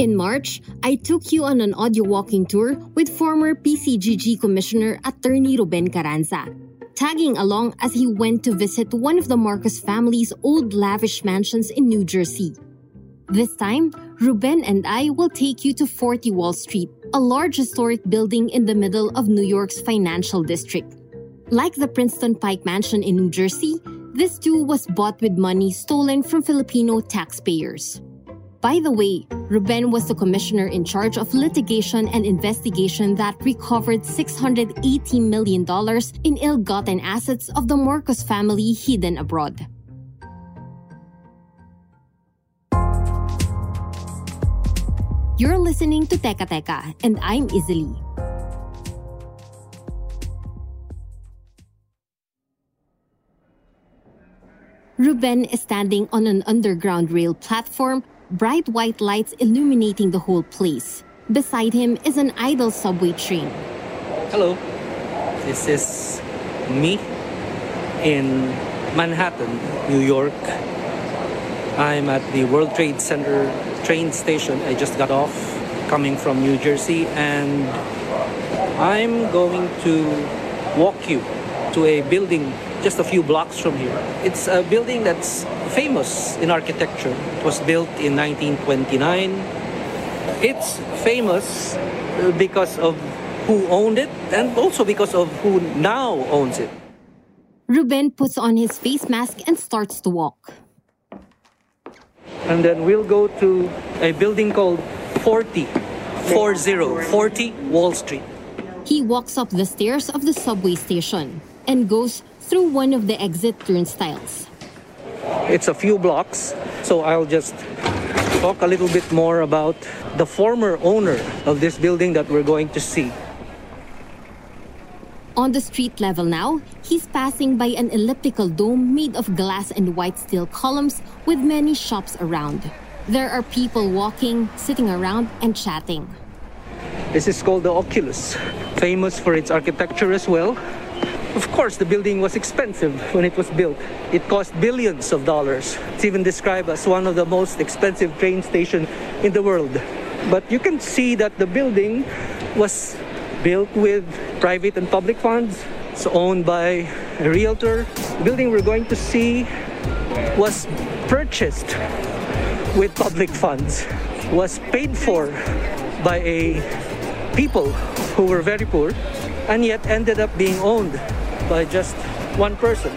In March, I took you on an audio walking tour with former PCGG Commissioner Attorney Ruben Carranza, tagging along as he went to visit one of the Marcos family's old lavish mansions in New Jersey. This time, Ruben and I will take you to 40 Wall Street, a large historic building in the middle of New York's financial district. Like the Princeton Pike Mansion in New Jersey, this too was bought with money stolen from Filipino taxpayers. By the way, Ruben was the commissioner in charge of litigation and investigation that recovered $680 million in ill gotten assets of the Marcos family hidden abroad. You're listening to Teka Teka, and I'm Izzy. Ruben is standing on an underground rail platform, bright white lights illuminating the whole place. Beside him is an idle subway train. Hello, this is me in Manhattan, New York. I'm at the World Trade Center train station. I just got off coming from New Jersey and I'm going to walk you to a building just a few blocks from here. It's a building that's famous in architecture. It was built in 1929. It's famous uh, because of who owned it and also because of who now owns it. Ruben puts on his face mask and starts to walk. And then we'll go to a building called 40, 40, 40 Wall Street. He walks up the stairs of the subway station and goes through one of the exit turnstiles. It's a few blocks, so I'll just talk a little bit more about the former owner of this building that we're going to see. On the street level now, he's passing by an elliptical dome made of glass and white steel columns with many shops around. There are people walking, sitting around, and chatting. This is called the Oculus, famous for its architecture as well. Of course, the building was expensive when it was built. It cost billions of dollars. It's even described as one of the most expensive train stations in the world. But you can see that the building was built with private and public funds. It's owned by a realtor. The building we're going to see was purchased with public funds, was paid for by a people who were very poor, and yet ended up being owned by just one person.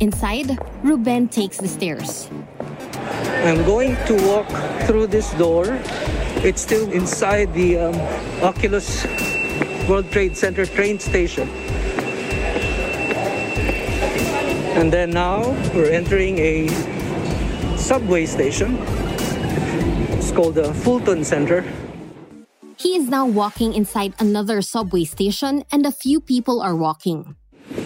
Inside, Ruben takes the stairs. I'm going to walk through this door. It's still inside the um, Oculus World Trade Center train station. And then now we're entering a subway station. It's called the Fulton Center. He is now walking inside another subway station, and a few people are walking.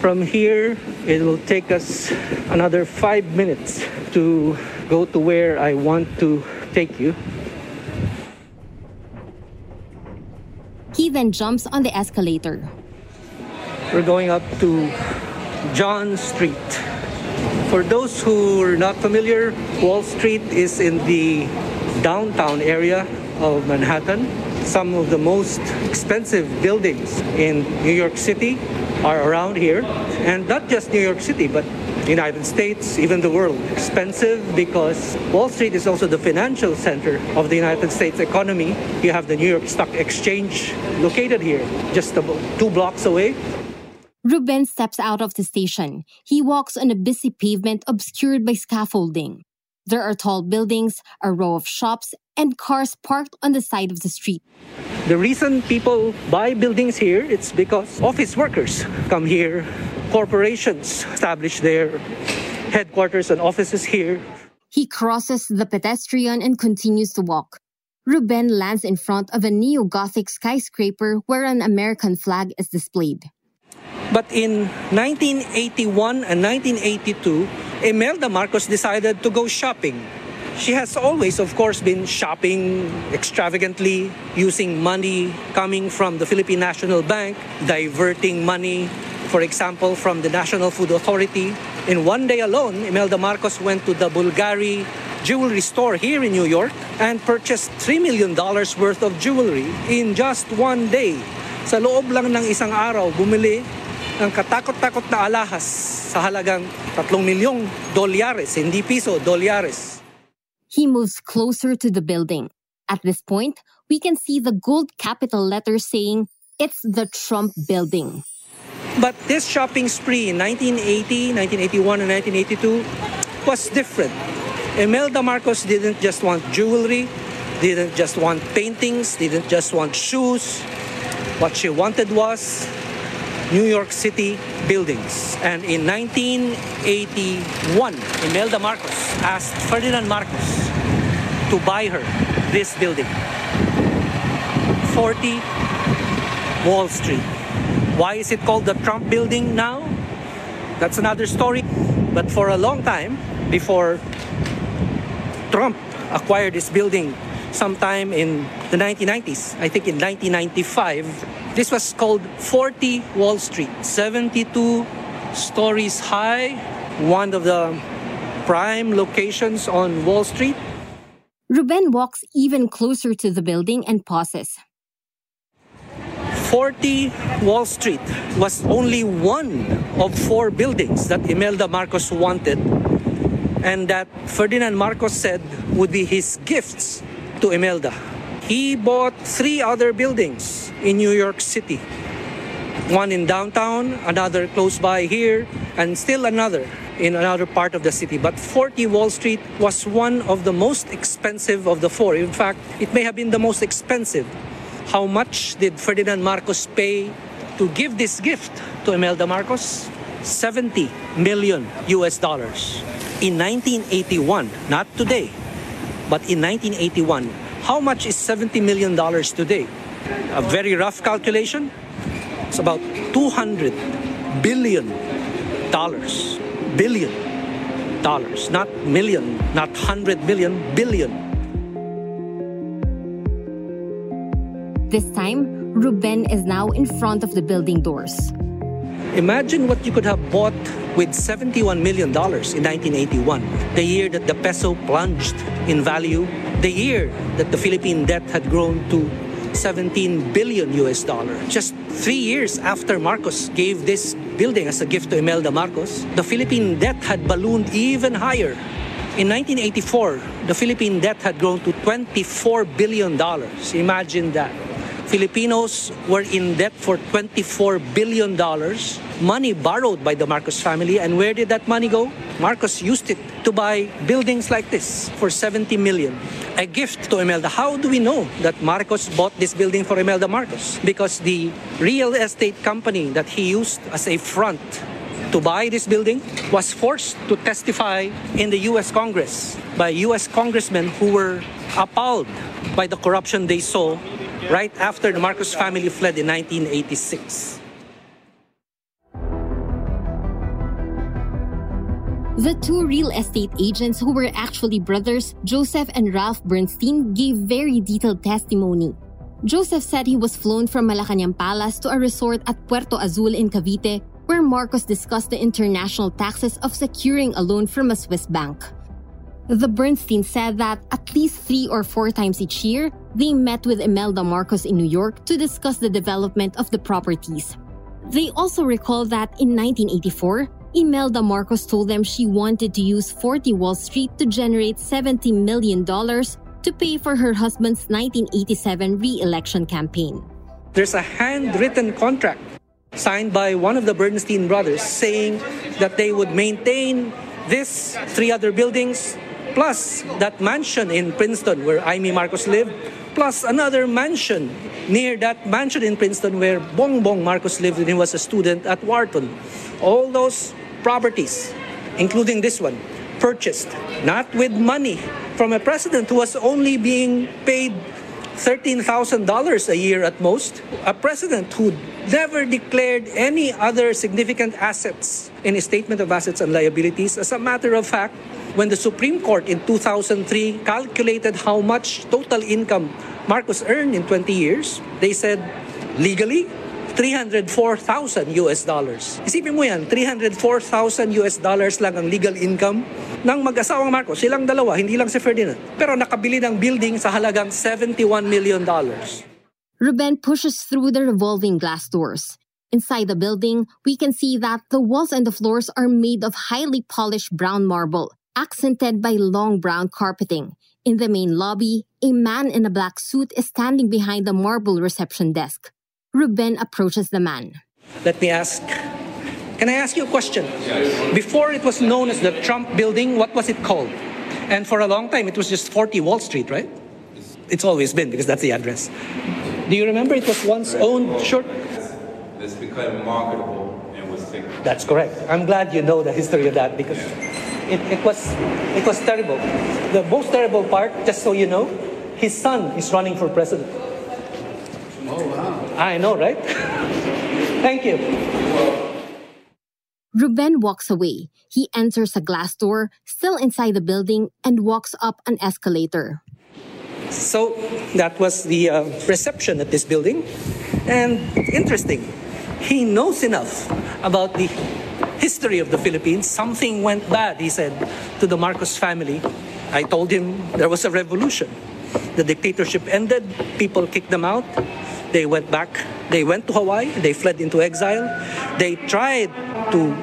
From here, it will take us another five minutes to go to where I want to take you. He then jumps on the escalator. We're going up to John Street. For those who are not familiar, Wall Street is in the downtown area of Manhattan. Some of the most expensive buildings in New York City are around here. And not just New York City, but United States, even the world. Expensive because Wall Street is also the financial center of the United States economy. You have the New York Stock Exchange located here, just about two blocks away. Ruben steps out of the station. He walks on a busy pavement obscured by scaffolding. There are tall buildings, a row of shops, and cars parked on the side of the street. The reason people buy buildings here it's because office workers come here, corporations establish their headquarters and offices here. He crosses the pedestrian and continues to walk. Ruben lands in front of a neo Gothic skyscraper where an American flag is displayed. But in 1981 and 1982, Imelda Marcos decided to go shopping. She has always, of course, been shopping extravagantly, using money coming from the Philippine National Bank, diverting money, for example, from the National Food Authority. In one day alone, Imelda Marcos went to the Bulgari jewelry store here in New York and purchased $3 million worth of jewelry in just one day. Sa loob lang ng isang araw, bumili ng katakot-takot na alahas sa halagang 3 milyong dolyares, hindi piso, dolyares. He moves closer to the building. At this point, we can see the gold capital letters saying, it's the Trump building. But this shopping spree in 1980, 1981, and 1982 was different. Imelda Marcos didn't just want jewelry, didn't just want paintings, didn't just want shoes. What she wanted was New York City buildings. And in 1981, Imelda Marcos asked Ferdinand Marcos to buy her this building 40 Wall Street. Why is it called the Trump building now? That's another story. But for a long time, before Trump acquired this building sometime in the 1990s, I think in 1995. This was called 40 Wall Street, 72 stories high, one of the prime locations on Wall Street. Ruben walks even closer to the building and pauses. 40 Wall Street was only one of four buildings that Imelda Marcos wanted and that Ferdinand Marcos said would be his gifts to Imelda. He bought three other buildings in New York City one in downtown, another close by here, and still another in another part of the city. But 40 Wall Street was one of the most expensive of the four. In fact, it may have been the most expensive. How much did Ferdinand Marcos pay to give this gift to Imelda Marcos? 70 million US dollars in 1981, not today, but in 1981, how much is $70 million today? A very rough calculation, it's about 200 billion dollars. Billion dollars, not million, not 100 million, billion. This time, Ruben is now in front of the building doors. Imagine what you could have bought with $71 million in 1981, the year that the peso plunged in value, the year that the Philippine debt had grown to 17 billion US dollar. Just three years after Marcos gave this building as a gift to Imelda Marcos, the Philippine debt had ballooned even higher. In 1984, the Philippine debt had grown to $24 billion. Imagine that. Filipinos were in debt for $24 billion, money borrowed by the Marcos family. And where did that money go? Marcos used it to buy buildings like this for 70 million. A gift to Imelda. How do we know that Marcos bought this building for Imelda Marcos? Because the real estate company that he used as a front to buy this building was forced to testify in the US Congress by US congressmen who were appalled by the corruption they saw right after the Marcos family fled in 1986. The two real estate agents who were actually brothers, Joseph and Ralph Bernstein, gave very detailed testimony. Joseph said he was flown from Malacanang Palace to a resort at Puerto Azul in Cavite, where Marcos discussed the international taxes of securing a loan from a Swiss bank. The Bernstein said that at least three or four times each year, they met with Imelda Marcos in New York to discuss the development of the properties. They also recall that in 1984, Imelda Marcos told them she wanted to use 40 Wall Street to generate $70 million to pay for her husband's 1987 re election campaign. There's a handwritten contract signed by one of the Bernstein brothers saying that they would maintain this three other buildings plus that mansion in Princeton where Imee Marcos lived, plus another mansion near that mansion in Princeton where Bongbong Marcos lived when he was a student at Wharton. All those properties, including this one, purchased not with money from a president who was only being paid $13,000 a year at most. A president who never declared any other significant assets in his statement of assets and liabilities. As a matter of fact, when the Supreme Court in 2003 calculated how much total income Marcos earned in 20 years, they said legally 304,000 US dollars. Isipin mo yan, 304,000 US dollars lang ang legal income ng mag-asawang Marcos. Silang dalawa, hindi lang si Ferdinand. Pero nakabili ng building sa halagang 71 million dollars. Ruben pushes through the revolving glass doors. Inside the building, we can see that the walls and the floors are made of highly polished brown marble, accented by long brown carpeting. In the main lobby, a man in a black suit is standing behind the marble reception desk. Ruben approaches the man. Let me ask. Can I ask you a question? Yes. Before it was known as the Trump building, what was it called? And for a long time, it was just 40 Wall Street, right? It's always been because that's the address. Do you remember it was once owned short? This became marketable and was taken. That's correct. I'm glad you know the history of that because it, it was it was terrible. The most terrible part, just so you know, his son is running for president. Oh, wow. I know, right? Thank you. Ruben walks away. He enters a glass door, still inside the building, and walks up an escalator. So that was the uh, reception at this building. And interesting, he knows enough about the history of the Philippines. Something went bad, he said to the Marcos family. I told him there was a revolution. The dictatorship ended, people kicked them out. They went back, they went to Hawaii, they fled into exile. They tried to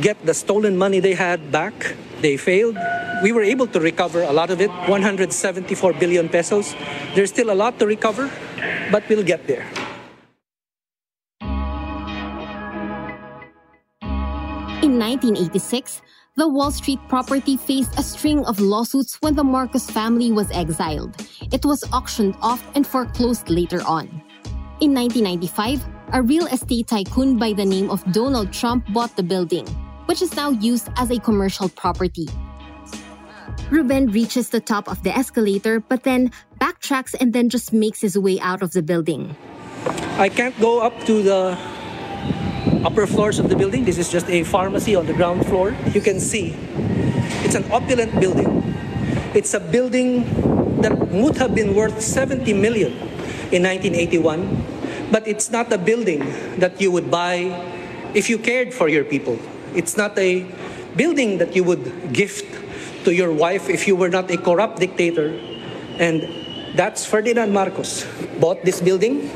get the stolen money they had back. They failed. We were able to recover a lot of it 174 billion pesos. There's still a lot to recover, but we'll get there. In 1986, the Wall Street property faced a string of lawsuits when the Marcos family was exiled. It was auctioned off and foreclosed later on. In 1995, a real estate tycoon by the name of Donald Trump bought the building, which is now used as a commercial property. Ruben reaches the top of the escalator but then backtracks and then just makes his way out of the building. I can't go up to the upper floors of the building. This is just a pharmacy on the ground floor. You can see it's an opulent building. It's a building that would have been worth 70 million in 1981, but it's not a building that you would buy if you cared for your people. It's not a building that you would gift to your wife if you were not a corrupt dictator. And that's Ferdinand Marcos. Bought this building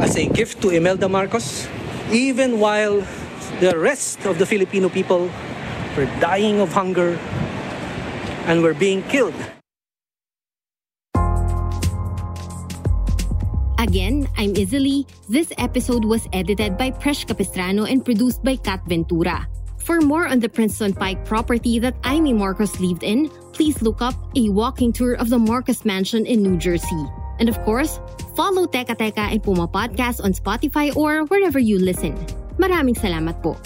as a gift to Imelda Marcos, even while the rest of the Filipino people were dying of hunger and were being killed. Again, I'm Izzy. This episode was edited by Presh Capistrano and produced by Kat Ventura. For more on the Princeton Pike property that Imee Marcos lived in, please look up a walking tour of the Marcos Mansion in New Jersey. And of course, follow Teka Teka and Puma Podcast on Spotify or wherever you listen. Maraming salamat po.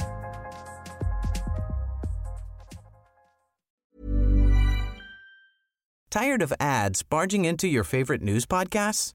Tired of ads barging into your favorite news podcasts?